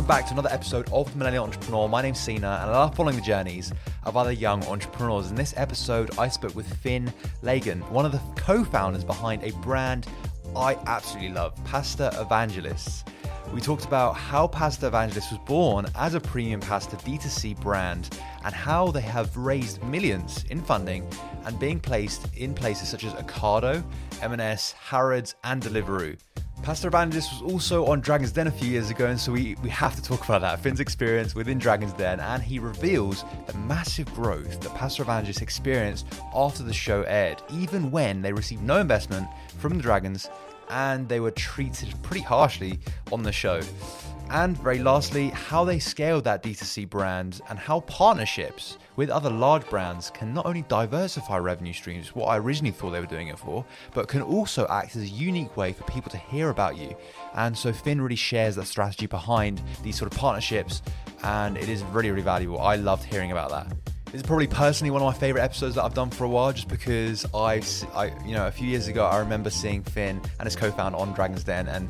welcome back to another episode of The Millennial Entrepreneur. My name's Sina, and I love following the journeys of other young entrepreneurs. In this episode, I spoke with Finn Lagun, one of the co founders behind a brand I absolutely love, Pasta Evangelists. We talked about how Pasta Evangelist was born as a premium pasta D2C brand and how they have raised millions in funding and being placed in places such as Ocado, M&S, Harrods, and Deliveroo. Pasta Evangelist was also on Dragon's Den a few years ago, and so we, we have to talk about that. Finn's experience within Dragon's Den, and he reveals the massive growth that Pasta Evangelist experienced after the show aired, even when they received no investment from the Dragons and they were treated pretty harshly on the show. And very lastly, how they scaled that D2C brand and how partnerships with other large brands can not only diversify revenue streams, what I originally thought they were doing it for, but can also act as a unique way for people to hear about you. And so Finn really shares that strategy behind these sort of partnerships, and it is really, really valuable. I loved hearing about that. This is probably personally one of my favorite episodes that I've done for a while, just because I've, I, you know, a few years ago I remember seeing Finn and his co-founder on Dragon's Den, and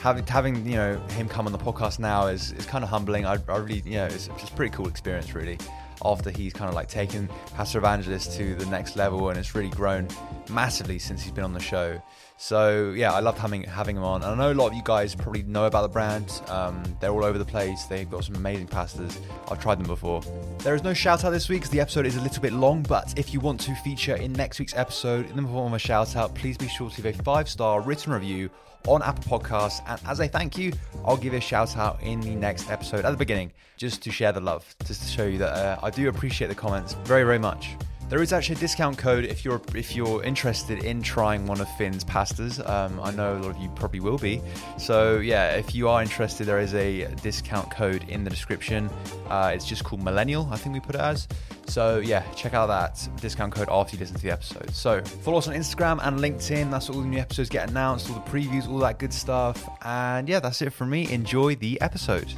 having having you know him come on the podcast now is is kind of humbling. I, I really, you know, it's just a pretty cool experience, really. After he's kind of like taken Pasta Evangelist to the next level, and it's really grown massively since he's been on the show. So yeah, I loved having having him on. And I know a lot of you guys probably know about the brand. Um, they're all over the place. They've got some amazing pastas. I've tried them before. There is no shout out this week because the episode is a little bit long. But if you want to feature in next week's episode in the form of a shout out, please be sure to leave a five star written review on Apple Podcasts. And as a thank you, I'll give a shout out in the next episode at the beginning, just to share the love, just to show you that uh, I do appreciate the comments very, very much. There is actually a discount code if you're if you're interested in trying one of Finn's pastas. Um, I know a lot of you probably will be. So yeah, if you are interested, there is a discount code in the description. Uh, it's just called Millennial, I think we put it as. So yeah, check out that discount code after you listen to the episode. So follow us on Instagram and LinkedIn. That's all the new episodes get announced, all the previews, all that good stuff. And yeah, that's it from me. Enjoy the episode.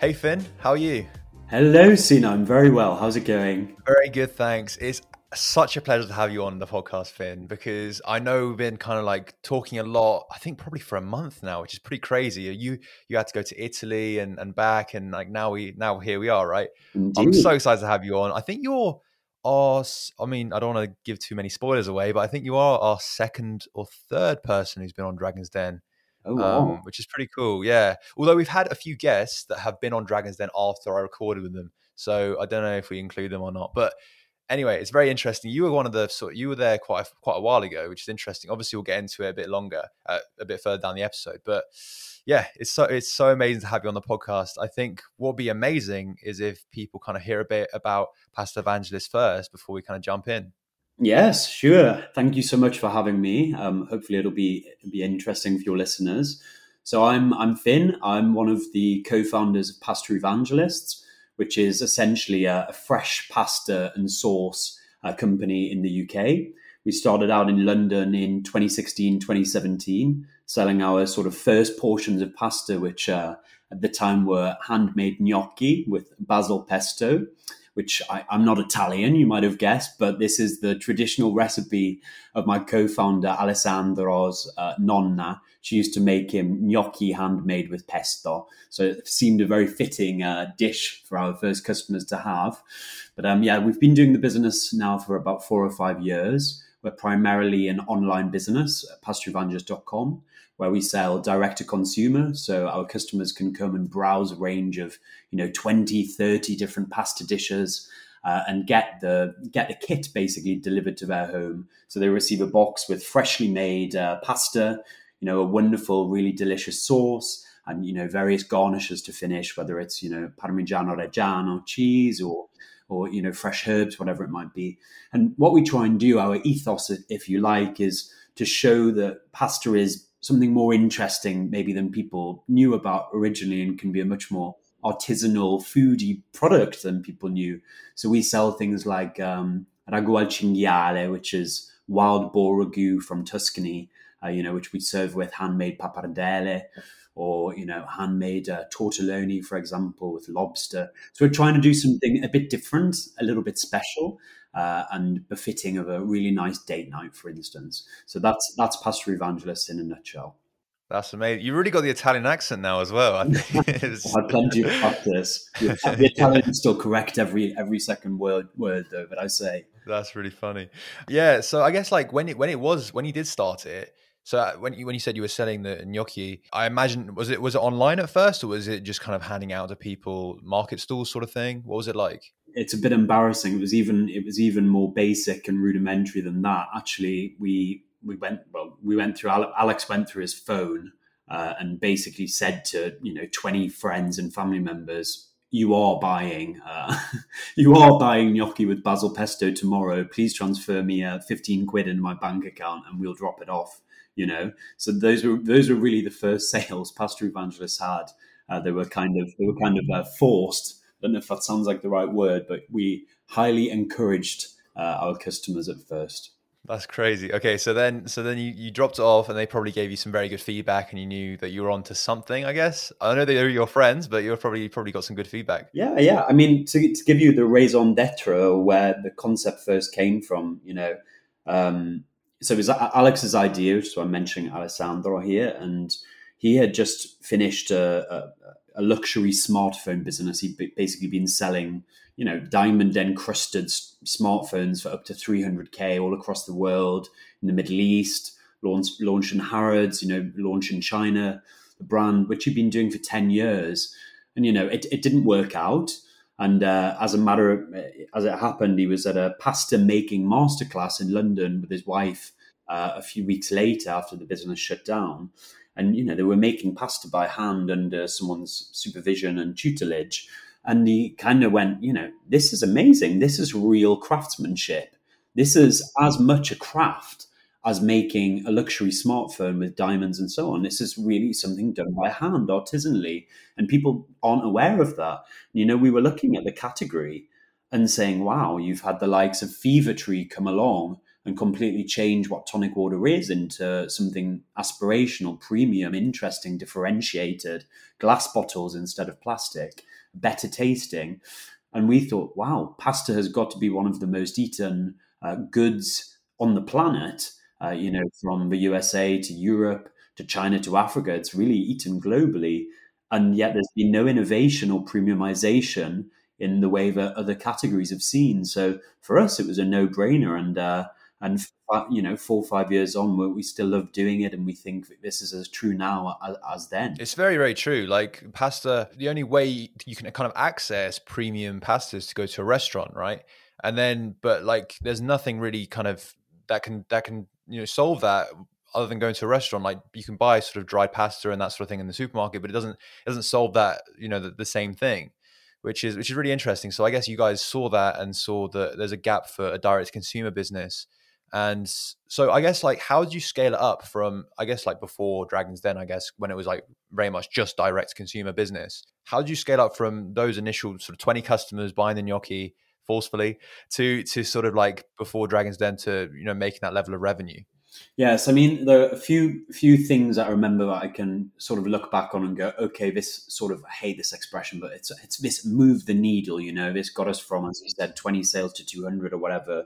Hey Finn, how are you? Hello, Sina. I'm very well. How's it going? Very good, thanks. It's such a pleasure to have you on the podcast, Finn, because I know we've been kind of like talking a lot. I think probably for a month now, which is pretty crazy. You you had to go to Italy and, and back, and like now we now here we are, right? Indeed. I'm so excited to have you on. I think you're our. I mean, I don't want to give too many spoilers away, but I think you are our second or third person who's been on Dragon's Den. Oh, wow. um, which is pretty cool. Yeah. Although we've had a few guests that have been on Dragons Den after I recorded with them, so I don't know if we include them or not. But anyway, it's very interesting. You were one of the sort. You were there quite a, quite a while ago, which is interesting. Obviously, we'll get into it a bit longer, uh, a bit further down the episode. But yeah, it's so it's so amazing to have you on the podcast. I think what'd be amazing is if people kind of hear a bit about Pasta Evangelist first before we kind of jump in. Yes, sure. Thank you so much for having me. Um, hopefully, it'll be be interesting for your listeners. So, I'm I'm Finn. I'm one of the co-founders of Pasta Evangelists, which is essentially a, a fresh pasta and sauce uh, company in the UK. We started out in London in 2016, 2017, selling our sort of first portions of pasta, which uh, at the time were handmade gnocchi with basil pesto which I, am not Italian, you might have guessed, but this is the traditional recipe of my co-founder Alessandro's uh, nonna. She used to make him gnocchi handmade with pesto, so it seemed a very fitting uh, dish for our first customers to have. But um, yeah, we've been doing the business now for about four or five years. We're primarily an online business at pastaevangelist.com where we sell direct to consumer. So our customers can come and browse a range of, you know, 20, 30 different pasta dishes. Uh, and get the get the kit basically delivered to their home. So they receive a box with freshly made uh, pasta, you know, a wonderful, really delicious sauce, and you know various garnishes to finish, whether it's you know Parmigiano Reggiano cheese or or you know fresh herbs, whatever it might be. And what we try and do, our ethos, if you like, is to show that pasta is something more interesting maybe than people knew about originally and can be a much more artisanal foodie product than people knew. So we sell things like um, ragu al cinghiale, which is wild boar ragu from Tuscany, uh, you know, which we serve with handmade pappardelle or, you know, handmade uh, tortelloni, for example, with lobster. So we're trying to do something a bit different, a little bit special uh, and befitting of a really nice date night, for instance. So that's that's Pasta Evangelist in a nutshell. That's amazing. You've really got the Italian accent now as well. I think I had plenty of practice. The, Italian is still correct every every second word word though, but I say that's really funny. Yeah. So I guess like when it when it was when you did start it. So uh, when you when you said you were selling the gnocchi, I imagine was it was it online at first or was it just kind of handing out to people, market stalls sort of thing? What was it like? It's a bit embarrassing. It was even it was even more basic and rudimentary than that. Actually, we we went well we went through alex went through his phone uh, and basically said to you know 20 friends and family members you are buying uh, you are buying gnocchi with basil pesto tomorrow please transfer me uh, 15 quid in my bank account and we'll drop it off you know so those were those were really the first sales Pasta Evangelists had uh, they were kind of they were kind of uh, forced I don't know if that sounds like the right word but we highly encouraged uh, our customers at first that's crazy. Okay, so then so then you, you dropped off and they probably gave you some very good feedback and you knew that you were onto something, I guess. I know they were your friends, but you probably probably got some good feedback. Yeah, yeah. I mean, to, to give you the raison d'etre where the concept first came from, you know, um, so it was Alex's idea, why I'm mentioning Alessandro here, and he had just finished a, a, a luxury smartphone business. He'd basically been selling you know, diamond encrusted smartphones for up to 300k all across the world, in the Middle East, launch, launch in Harrods, you know, launch in China, the brand, which he'd been doing for 10 years. And, you know, it, it didn't work out. And uh, as a matter of, as it happened, he was at a pasta making masterclass in London with his wife uh, a few weeks later after the business shut down. And, you know, they were making pasta by hand under someone's supervision and tutelage and he kind of went, you know, this is amazing. This is real craftsmanship. This is as much a craft as making a luxury smartphone with diamonds and so on. This is really something done by hand, artisanally, and people aren't aware of that. You know, we were looking at the category and saying, "Wow, you've had the likes of Fever Tree come along." And completely change what tonic water is into something aspirational, premium, interesting, differentiated, glass bottles instead of plastic better tasting. And we thought, wow, pasta has got to be one of the most eaten uh, goods on the planet. Uh, you know, from the USA to Europe to China to Africa, it's really eaten globally. And yet there's been no innovation or premiumization in the way that other categories have seen. So for us, it was a no brainer. And uh, and you know four or five years on we still love doing it and we think this is as true now as, as, then it's very very true like pasta the only way you can kind of access premium pasta is to go to a restaurant right and then but like there's nothing really kind of that can that can you know solve that other than going to a restaurant like you can buy sort of dried pasta and that sort of thing in the supermarket but it doesn't it doesn't solve that you know the, the same thing which is which is really interesting so i guess you guys saw that and saw that there's a gap for a direct consumer business and so I guess like how did you scale it up from I guess like before Dragons Den, I guess, when it was like very much just direct consumer business. How did you scale up from those initial sort of 20 customers buying the gnocchi forcefully to to sort of like before Dragons Den to, you know, making that level of revenue? Yes, I mean there are a few few things that I remember that I can sort of look back on and go, okay, this sort of I hate this expression, but it's it's this moved the needle, you know. This got us from, as you said, twenty sales to two hundred or whatever.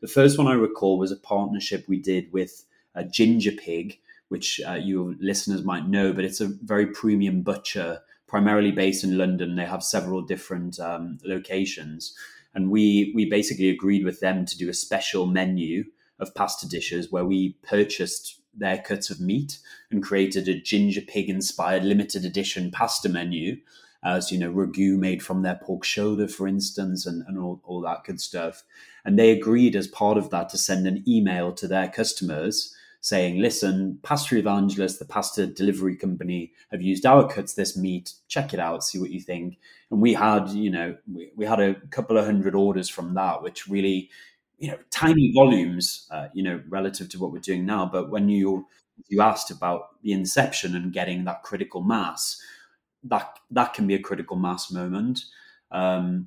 The first one I recall was a partnership we did with a Ginger Pig, which uh, your listeners might know, but it's a very premium butcher, primarily based in London. They have several different um, locations, and we we basically agreed with them to do a special menu of pasta dishes where we purchased their cuts of meat and created a ginger pig inspired limited edition pasta menu as you know ragu made from their pork shoulder for instance and, and all, all that good stuff. And they agreed as part of that to send an email to their customers saying, listen, Pasta Evangelist, the pasta delivery company, have used our cuts this meat. Check it out, see what you think. And we had, you know, we, we had a couple of hundred orders from that, which really, you know, tiny volumes, uh, you know, relative to what we're doing now. But when you you asked about the inception and getting that critical mass, that that can be a critical mass moment. Um,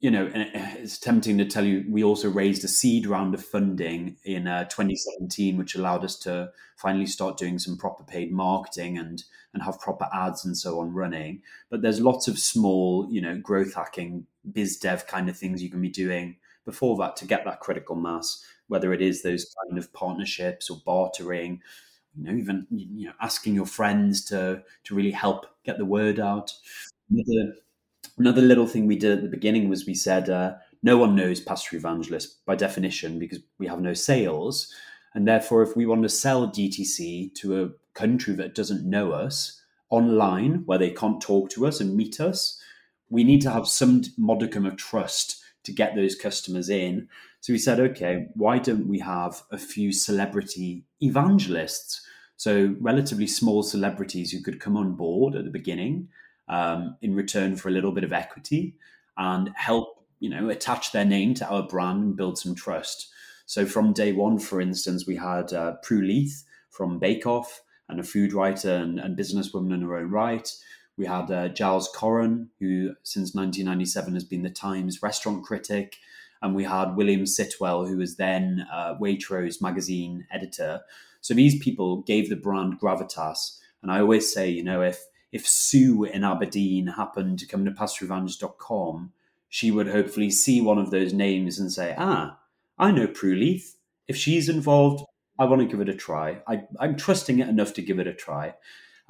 you know, it's tempting to tell you we also raised a seed round of funding in uh, 2017, which allowed us to finally start doing some proper paid marketing and and have proper ads and so on running. But there's lots of small, you know, growth hacking, biz dev kind of things you can be doing before that to get that critical mass. Whether it is those kind of partnerships or bartering, you know, even you know, asking your friends to to really help get the word out. Another, another little thing we did at the beginning was we said uh, no one knows Pasta Evangelist by definition because we have no sales, and therefore, if we want to sell DTC to a country that doesn't know us online, where they can't talk to us and meet us, we need to have some modicum of trust to get those customers in. So we said, okay, why don't we have a few celebrity evangelists? So relatively small celebrities who could come on board at the beginning um, in return for a little bit of equity and help, you know, attach their name to our brand and build some trust. So from day one, for instance, we had uh, Prue Leith from Bake Off and a food writer and, and businesswoman in her own right. We had uh, Giles Coren, who since 1997 has been the Times restaurant critic. And we had William Sitwell, who was then uh, Waitrose magazine editor. So these people gave the brand gravitas. And I always say, you know, if if Sue in Aberdeen happened to come to pastaevangelist.com, she would hopefully see one of those names and say, ah, I know Prue Leith. If she's involved, I want to give it a try. I, am trusting it enough to give it a try.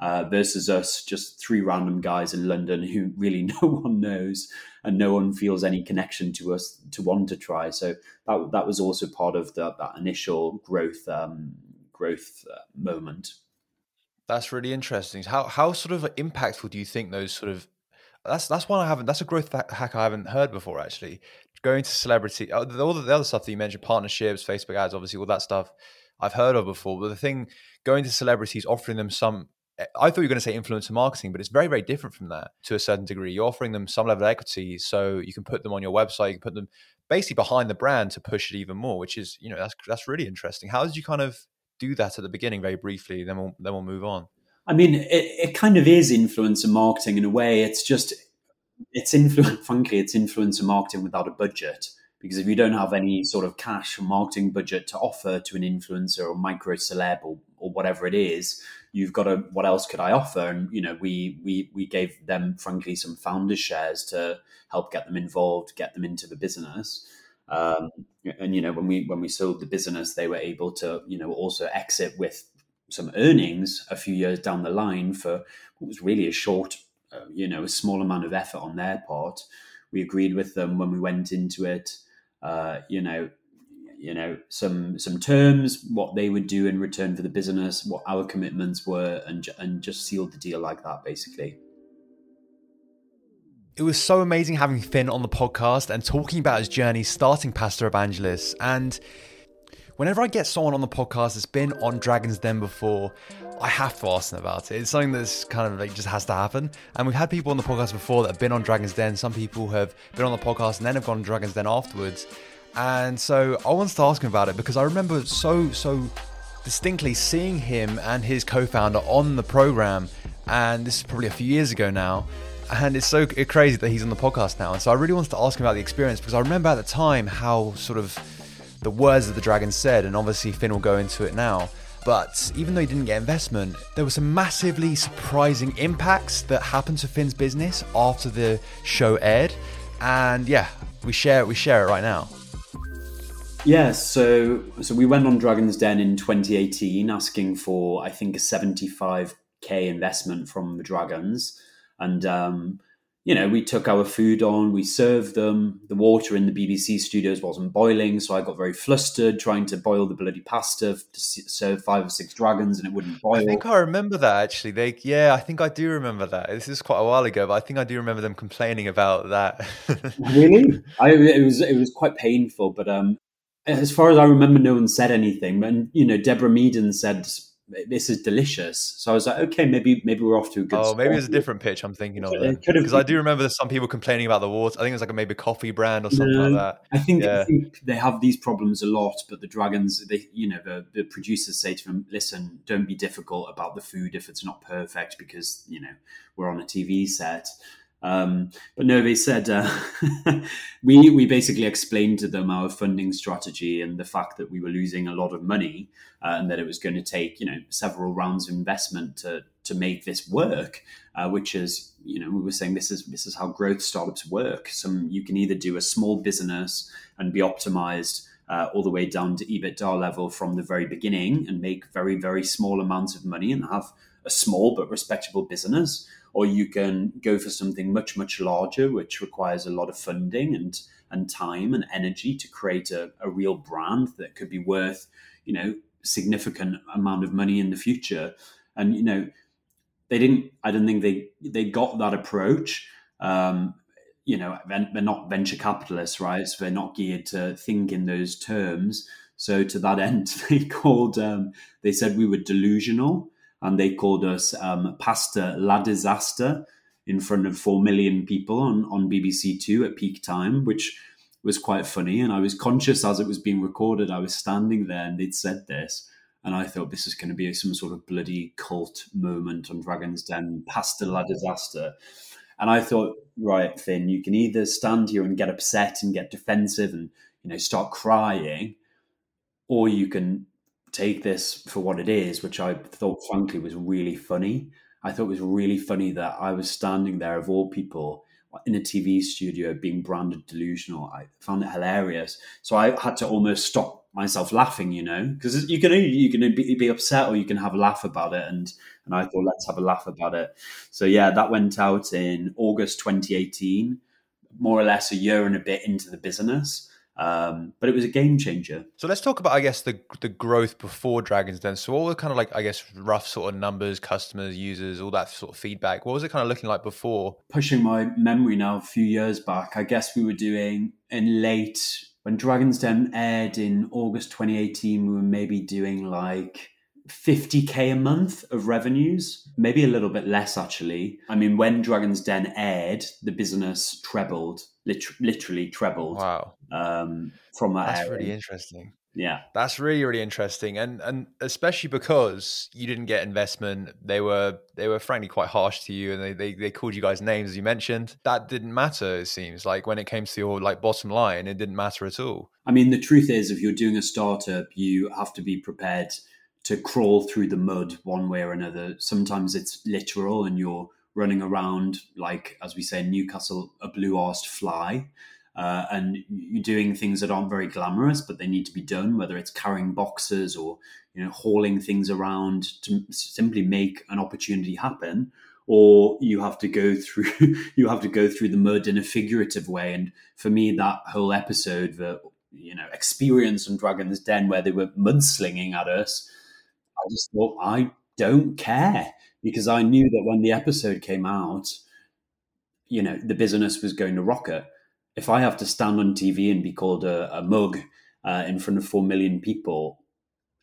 Uh, versus us, just three random guys in London who really no one knows and no one feels any connection to us to want to try. So that that was also part of the, that initial growth um, growth uh, moment. That's really interesting. How how sort of impactful do you think those sort of that's that's one I haven't that's a growth hack I haven't heard before actually. Going to celebrity, oh, all the, the other stuff that you mentioned, partnerships, Facebook ads, obviously all that stuff I've heard of before. But the thing, going to celebrities, offering them some eh, I thought you were going to say influencer marketing, but it's very, very different from that to a certain degree. You're offering them some level of equity, so you can put them on your website. You can put them basically behind the brand to push it even more, which is, you know, that's that's really interesting. How did you kind of do that at the beginning, very briefly? Then we'll then we'll move on. I mean, it, it kind of is influencer marketing in a way. It's just it's influence. It's influencer marketing without a budget because if you don't have any sort of cash or marketing budget to offer to an influencer or micro celeb or, or whatever it is you've got to what else could i offer and you know we we we gave them frankly some founders shares to help get them involved get them into the business um, and you know when we when we sold the business they were able to you know also exit with some earnings a few years down the line for what was really a short uh, you know a small amount of effort on their part we agreed with them when we went into it uh, you know, you know some some terms, what they would do in return for the business, what our commitments were, and and just sealed the deal like that, basically. It was so amazing having Finn on the podcast and talking about his journey starting Pasta Evangelist. And whenever I get someone on the podcast that's been on Dragon's Den before, I have to ask them about it. It's something that's kind of like just has to happen. And we've had people on the podcast before that have been on Dragon's Den. Some people have been on the podcast and then have gone to Dragon's Den afterwards. And so I wanted to ask him about it because I remember so, so distinctly seeing him and his co founder on the program. And this is probably a few years ago now and it's so crazy that he's on the podcast now. And so I really wanted to ask him about the experience because I remember at the time how sort of the words that the dragon said, and obviously Finn will go into it now. But even though he didn't get investment, there were some massively surprising impacts that happened to Finn's business after the show aired. And yeah, we share it. we share it right now. Yeah, so so we went on Dragon's Den in 2018, asking for I think a 75k investment from the Dragons, and um, you know, we took our food on, we served them. The water in the BBC studios wasn't boiling, so I got very flustered trying to boil the bloody pasta to serve five or six dragons, and it wouldn't boil. I think I remember that actually. They, yeah, I think I do remember that. This is quite a while ago, but I think I do remember them complaining about that. really? I, it was it was quite painful, but um, as far as I remember, no one said anything. But you know, Deborah Meaden said this is delicious. So I was like, okay, maybe maybe we're off to a good. Oh, maybe it's a different pitch. I'm thinking of because I do remember there's some people complaining about the water. I think it's like a maybe coffee brand or something like that. I think, yeah. I think they have these problems a lot, but the dragons, they you know the, the producers say to them, listen, don't be difficult about the food if it's not perfect because you know we're on a TV set. Um, but no, they said uh, we we basically explained to them our funding strategy and the fact that we were losing a lot of money uh, and that it was going to take you know several rounds of investment to to make this work. Uh, which is you know we were saying this is this is how growth startups work. Some you can either do a small business and be optimized uh, all the way down to EBITDA level from the very beginning and make very, very small amounts of money and have a small but respectable business. Or you can go for something much, much larger, which requires a lot of funding and, and time and energy to create a, a real brand that could be worth, you know, significant amount of money in the future. And, you know, they didn't, I don't think they, they got that approach. Um, you know, they're not venture capitalists, right? So they're not geared to think in those terms. So to that end, they called, um, they said we were delusional, and they called us um, Pasta La Disaster in front of four million people on on BBC Two at peak time, which was quite funny. And I was conscious as it was being recorded. I was standing there, and they'd said this. And I thought this is going to be some sort of bloody cult moment on Dragon's Den, Pasta La Disaster. And I thought, right, Finn, you can either stand here and get upset and get defensive and you know start crying, or you can take this for what it is, which I thought frankly was really funny. I thought it was really funny that I was standing there of all people in a TV studio being branded delusional. I found it hilarious. So I had to almost stop myself laughing, you know, because you can you can be, be, upset or you can have a laugh about it, and and I thought let's have a laugh about it. So yeah, that went out in August 2018, more or less a year and a bit into the business. Um, but it was a game changer. So let's talk about, I guess, the the growth before Dragons Den. So what were kind of like, I guess, rough sort of numbers, customers, users, all that sort of feedback? What was it kind of looking like before? Pushing my memory now, a few years back, I guess we were doing in late when Dragons Den aired in August 2018. We were maybe doing like 50k a month of revenues, maybe a little bit less actually. I mean, when Dragon's Den aired, the business trebled, lit- literally trebled. Wow. Um, from that That's area. really interesting. Yeah. That's really really interesting, and and especially because you didn't get investment, they were they were frankly quite harsh to you, and they they, they called you guys names as you mentioned. That didn't matter. It seems like when it came to your like bottom line, it didn't matter at all. I mean, the truth is, if you're doing a startup, you have to be prepared to crawl through the mud one way or another. Sometimes it's literal, and you're running around like, as we say in Newcastle, a blue-arsed fly. Uh, and you're doing things that aren't very glamorous, but they need to be done. Whether it's carrying boxes or you know hauling things around to simply make an opportunity happen, or you have to go through you have to go through the mud in a figurative way. And for me, that whole episode, the you know experience on Dragon's Den, where they were mudslinging at us, I just thought I don't care because I knew that when the episode came out, you know the business was going to rocket if I have to stand on TV and be called a, a mug uh, in front of four million people,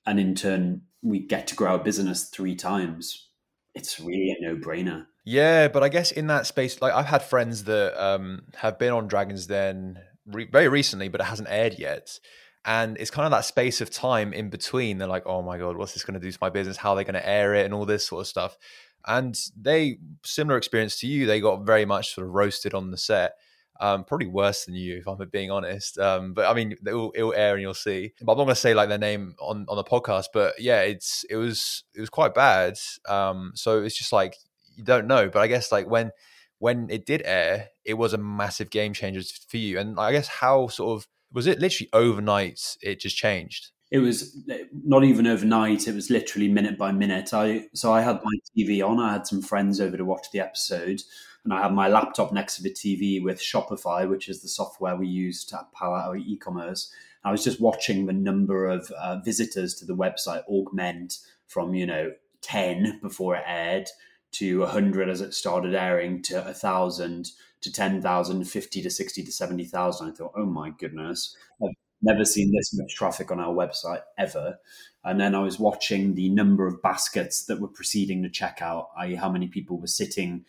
and in turn we get to grow our business three times, it's really a no brainer. Yeah, but I guess in that space, like I've had friends that um, have been on Dragons Den re- very recently, but it hasn't aired yet. And it's kind of that space of time in between. They're like, oh my God, what's this going to do to my business? How are they going to air it and all this sort of stuff. And they, similar experience to you, they got very much sort of roasted on the set um, probably worse than you, if I'm being honest. Um, but I mean, it'll, air and you'll see. But I'm not going to say like their name on on the podcast. But yeah, it's it was it was quite bad. Um, so it's just like you don't know. But I guess like when when it did air, it was a massive game changer for you. And I guess how sort of was it literally overnight? It just changed. It was not even overnight. It was literally minute by minute. I so I had my TV on. I had some friends over to watch the episode and I have my laptop next to the TV with Shopify, which is the software we use to power our e-commerce. I was just watching the number of uh, visitors to the website augment from you know ten before it aired to 100 as it started airing to 1,000 to 10,000, 50 to 60 to 70,000. I thought, oh my goodness, I've never seen this much traffic on our website ever. And then I was watching the number of baskets that were preceding the checkout, i.e., how many people were sitting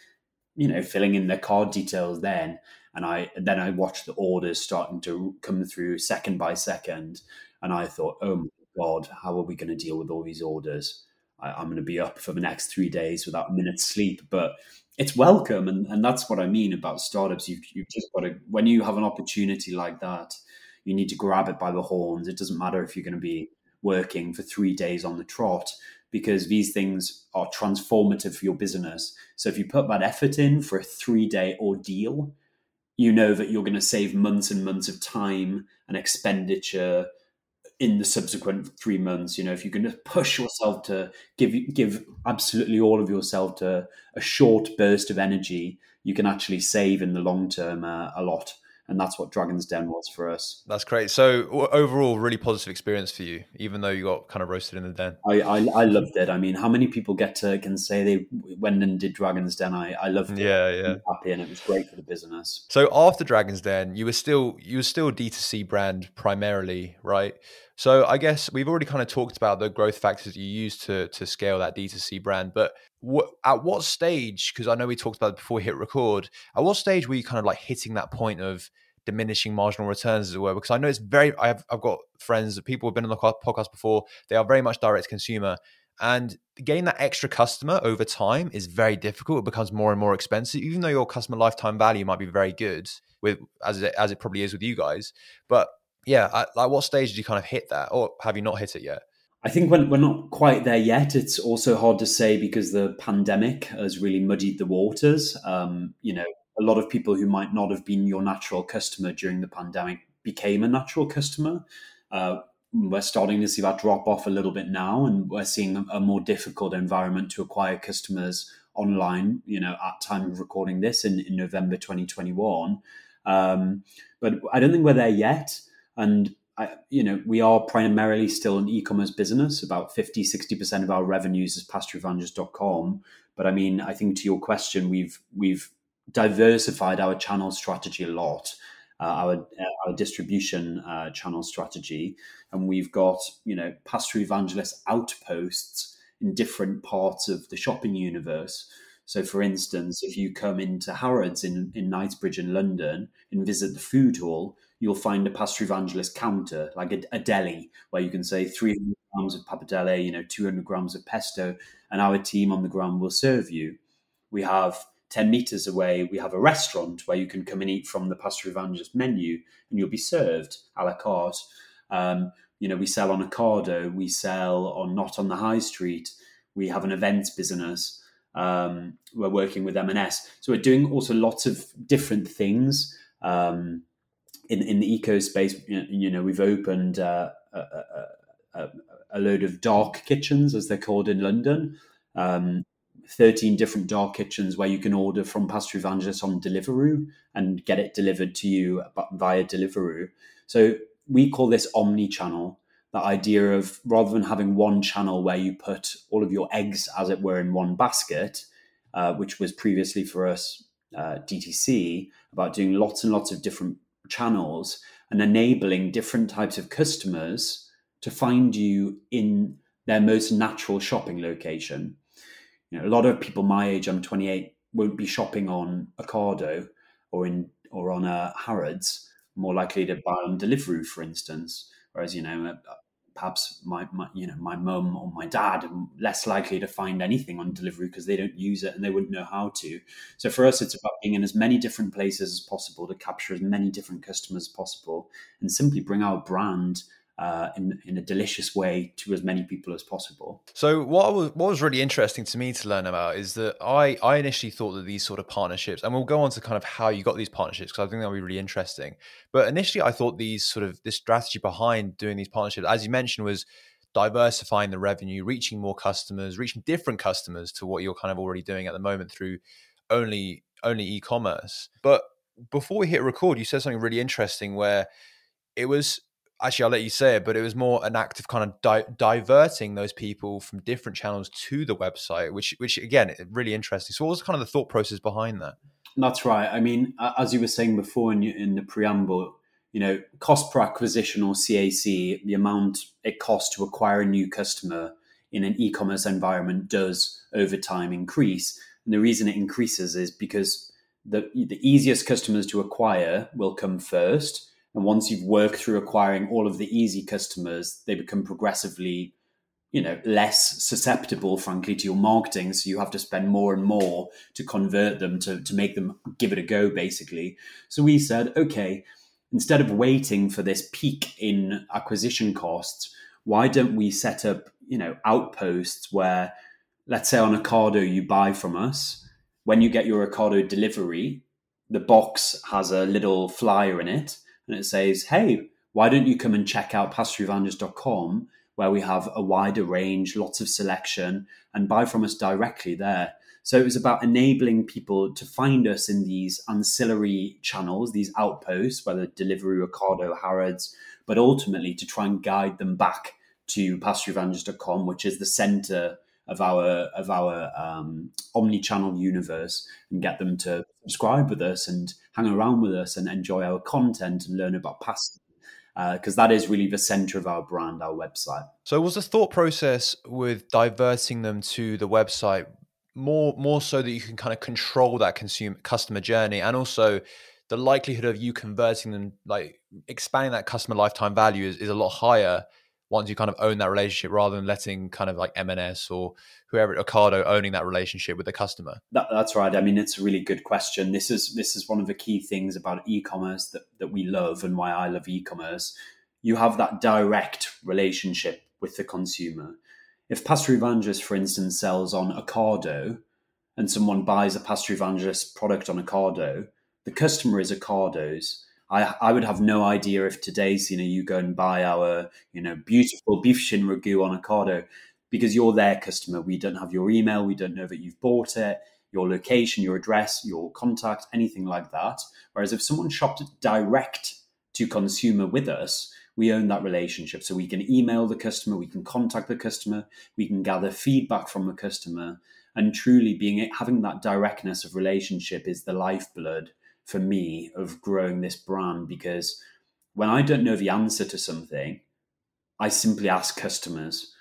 you know, filling in their card details then. And I then I watched the orders starting to come through second by second. And I thought, oh my God, how are we going to deal with all these orders? I, am going to be up for the next three days without a minute's sleep. But it's welcome. And, and that's what I mean about startups. You've, you've just got to, when you have an opportunity like that, you need to grab it by the horns. It doesn't matter if you're going to be working for three days on the trot because these things are transformative for your business. So if you put that effort in for a three day ordeal, you know that you're going to save months and months of time and expenditure in the subsequent three months. You know, if you can just push yourself to give give absolutely all of yourself to a short burst of energy, you can actually save in the long term uh, a lot and that's what Dragon's Den was for us. That's great. So overall, really positive experience for you, even though you got kind of roasted in the den. I I, I loved it. I mean, how many people get to can say they went and did Dragon's Den? I I loved it. Yeah, yeah. Happy, and it was great for the business. So after Dragon's Den, you were still you were still D 2 C brand primarily, right? So I guess we've already kind of talked about the growth factors you use to to scale that D2C brand, but at what stage? Because I know we talked about it before we hit record. At what stage were you kind of like hitting that point of diminishing marginal returns, as it were? Because I know it's very. I've I've got friends, people who've been on the podcast before. They are very much direct consumer, and getting that extra customer over time is very difficult. It becomes more and more expensive, even though your customer lifetime value might be very good with as it, as it probably is with you guys, but yeah, at, like what stage did you kind of hit that, or have you not hit it yet? I think when we're not quite there yet, it's also hard to say because the pandemic has really muddied the waters. Um, you know, a lot of people who might not have been your natural customer during the pandemic became a natural customer. Uh, we're starting to see that drop off a little bit now, and we're seeing a, more difficult environment to acquire customers online. You know, at time of recording this in, in November 2021. Um, but I don't think we're there yet. And I, you know, we are primarily still an e-commerce business. About 50, 60% of our revenues is pastaevangelist.com. But I mean, I think to your question, we've we've diversified our channel strategy a lot, uh, our our distribution uh, channel strategy, and we've got you know Pasta Evangelist outposts in different parts of the shopping universe. So, for instance, if you come into Harrods in, in Knightsbridge in London and visit the food hall, you'll find a Pasta Evangelist counter, like a, a deli, where you can say 300 grams of pappardelle, you know, 200 grams of pesto, and our team on the ground will serve you. We have 10 meters away, we have a restaurant where you can come and eat from the Pasta Evangelist menu and you'll be served a la carte. Um, you know, we sell on Ocado, we sell on Not on the High Street, we have an events business. Um, we're working with M&S. So we're doing also lots of different things. Um, in in the eco space, you know, we've opened uh, a, a, a, load of dark kitchens, as they're called in London. Um, 13 different dark kitchens where you can order from Pasta Evangelist on Deliveroo and get it delivered to you via Deliveroo. So we call this omni-channel. The idea of rather than having one channel where you put all of your eggs, as it were, in one basket, uh, which was previously for us uh, DTC, about doing lots and lots of different channels and enabling different types of customers to find you in their most natural shopping location. You know, a lot of people my age, I'm 28, won't be shopping on Ocado or in or on a uh, Harrods, more likely to buy on Deliveroo, for instance. Whereas, you know, uh, perhaps my, my you know my mum or my dad are less likely to find anything on Deliveroo because they don't use it and they wouldn't know how to. So for us it's about being in as many different places as possible to capture as many different customers as possible and simply bring our brand uh, in in a delicious way to as many people as possible. So what was what was really interesting to me to learn about is that I I initially thought that these sort of partnerships, and we'll go on to kind of how you got these partnerships because I think that'll be really interesting. But initially, I thought these sort of this strategy behind doing these partnerships, as you mentioned, was diversifying the revenue, reaching more customers, reaching different customers to what you're kind of already doing at the moment through only only e-commerce. But before we hit record, you said something really interesting where it was actually I'll let you say it, but it was more an act of kind of di- diverting those people from different channels to the website, which which again really interesting. So what was kind of the thought process behind that? That's right. I mean, as you were saying before in, in the preamble, you know, cost per acquisition or CAC, the amount it costs to acquire a new customer in an e-commerce environment does over time increase. And the reason it increases is because the the easiest customers to acquire will come first and once you've worked through acquiring all of the easy customers, they become progressively, you know, less susceptible, frankly, to your marketing. So you have to spend more and more to convert them, to, to make them give it a go, basically. So we said, okay, instead of waiting for this peak in acquisition costs, why don't we set up, you know, outposts where, let's say on Ocado, you buy from us. When you get your Ocado delivery, the box has a little flyer in it and it says, "Hey, why don't you come and check out pastaevangelist.com where we have a wider range, lots of selection, and buy from us directly there. So it was about enabling people to find us in these ancillary channels, these outposts, whether Deliveroo, Ocado, Harrods, but ultimately to try and guide them back to pastaevangelist.com, which is the center of our of our um, omni-channel universe, and get them to subscribe with us and hang around with us and enjoy our content and learn about past because uh, that is really the center of our brand, our website. So, was the thought process with diverting them to the website more more so that you can kind of control that consumer customer journey, and also the likelihood of you converting them, like expanding that customer lifetime value, is, is a lot higher once you kind of own that relationship rather than letting kind of like M&S or whoever Ocado owning that relationship with the customer? That, that's right. I mean, it's a really good question. This is this is one of the key things about e-commerce that, that we love and why I love e-commerce. You have that direct relationship with the consumer. If Pasta Evangelist, for instance, sells on Ocado and someone buys a Pasta Evangelist product on Ocado, the customer is Ocado's I, I would have no idea if today's, you know, you go and buy our, you know, beautiful beef shin ragu on a Ocado because you're their customer. We don't have your email. We don't know that you've bought it, your location, your address, your contact, anything like that. Whereas if someone shopped direct to consumer with us, we own that relationship. So we can email the customer, we can contact the customer, we can gather feedback from the customer. And truly being having that directness of relationship is the lifeblood for me of growing this brand because when I don't know the answer to something, I simply ask customers,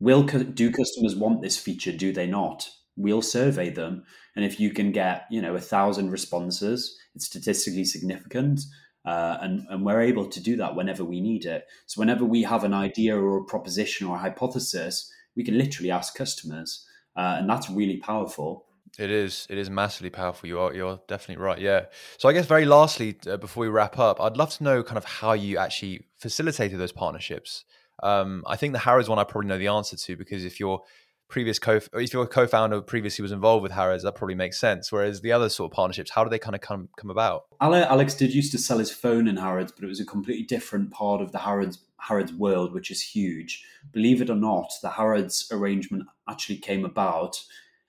will do customers want this feature? Do they not? We'll survey them. And if you can get, you know, a thousand responses, it's statistically significant. Uh, and, and we're able to do that whenever we need it. So whenever we have an idea or a proposition or a hypothesis, we can literally ask customers. Uh, and that's really powerful. It is. It is massively powerful. You are. You're definitely right. Yeah. So I guess very lastly, uh, before we wrap up, I'd love to know kind of how you actually facilitated those partnerships. Um, I think the Harrods one I probably know the answer to because if your previous co if your co-founder previously was involved with Harrods, that probably makes sense. Whereas the other sort of partnerships, how do they kind of come come about? Alex did used to sell his phone in Harrods, but it was a completely different part of the Harrods Harrods world, which is huge. Believe it or not, the Harrods arrangement actually came about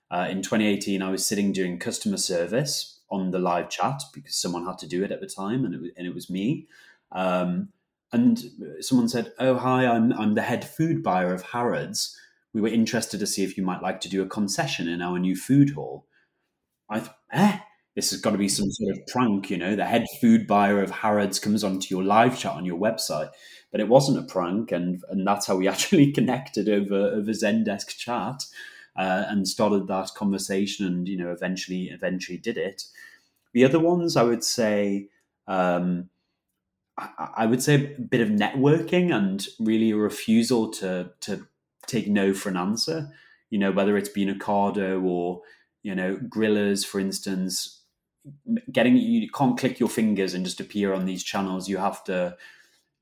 uh, in 2018, I was sitting doing customer service on the live chat because someone had to do it at the time, and it was, and it was me. Um, and someone said, "Oh, hi, I'm I'm the head food buyer of Harrods. We were interested to see if you might like to do a concession in our new food hall." I thought, eh, this has got to be some sort of prank, you know. The head food buyer of Harrods comes onto your live chat on your website, but it wasn't a prank, and and that's how we actually connected over over Zendesk chat uh, and started that conversation and you know eventually eventually did it. The other ones i would say um, I, I would say a bit of networking and really a refusal to to take no for an answer. You know whether it's been Ocado or you know grillers for instance getting you can't click your fingers and just appear on these channels. You have to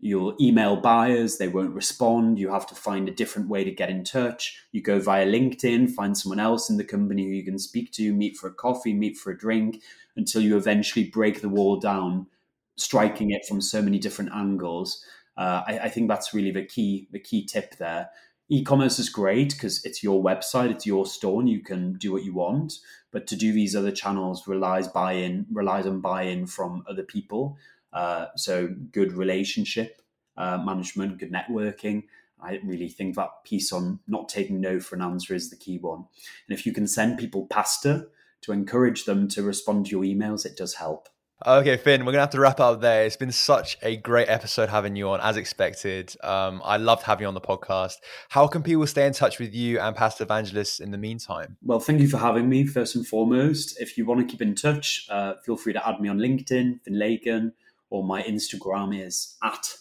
You'll email buyers, they won't respond. You have to find a different way to get in touch. You go via LinkedIn, find someone else in the company who you can speak to, meet for a coffee, meet for a drink, until you eventually break the wall down, striking it from so many different angles. Uh, I, I think that's really the key, the key tip there e-commerce is great because it's your website it's your store and you can do what you want but to do these other channels relies buy-in relies on buy-in from other people uh, so good relationship uh, management, good networking. I really think that piece on not taking no for an answer is the key one. And if you can send people pasta to encourage them to respond to your emails, it does help. Okay, Finn, we're gonna have to wrap up there. It's been such a great episode having you on, as expected. Um, I loved having you on the podcast. How can people stay in touch with you and Pasta Evangelists in the meantime? Well, thank you for having me. First and foremost, if you want to keep in touch, uh, feel free to add me on LinkedIn, Finn Lagun or my Instagram is at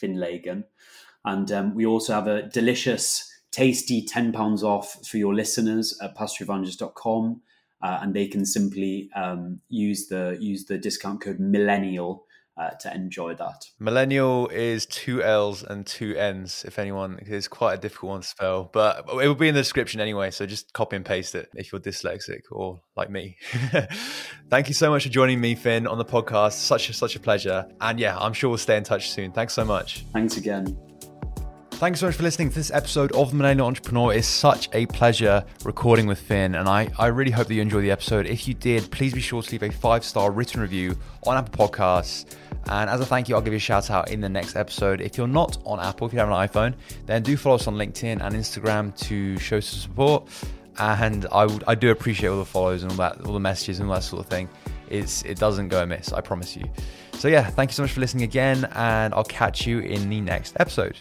Finlagun. And um, we also have a delicious, tasty £10 off for your listeners at pastaevangelist.com. Uh, and they can simply um, use the use the discount code millennial uh, to enjoy that. Millennial is two L's and two N's, if anyone. It's quite a difficult one to spell, but it will be in the description anyway. So just copy and paste it if you're dyslexic or like me. Thank you so much for joining me, Finn, on the podcast. Such a, such a pleasure. And yeah, I'm sure we'll stay in touch soon. Thanks so much. Thanks again. Thanks so much for listening to this episode of The Millennial Entrepreneur. It's such a pleasure recording with Finn, and I, I really hope that you enjoyed the episode. If you did, please be sure to leave a five star written review on Apple Podcasts. And as a thank you, I'll give you a shout out in the next episode. If you're not on Apple, if you have an iPhone, then do follow us on LinkedIn and Instagram to show some support. And I, would, I do appreciate all the follows and all that, all the messages and all that sort of thing. It's, it doesn't go amiss, I promise you. So, yeah, thank you so much for listening again, and I'll catch you in the next episode.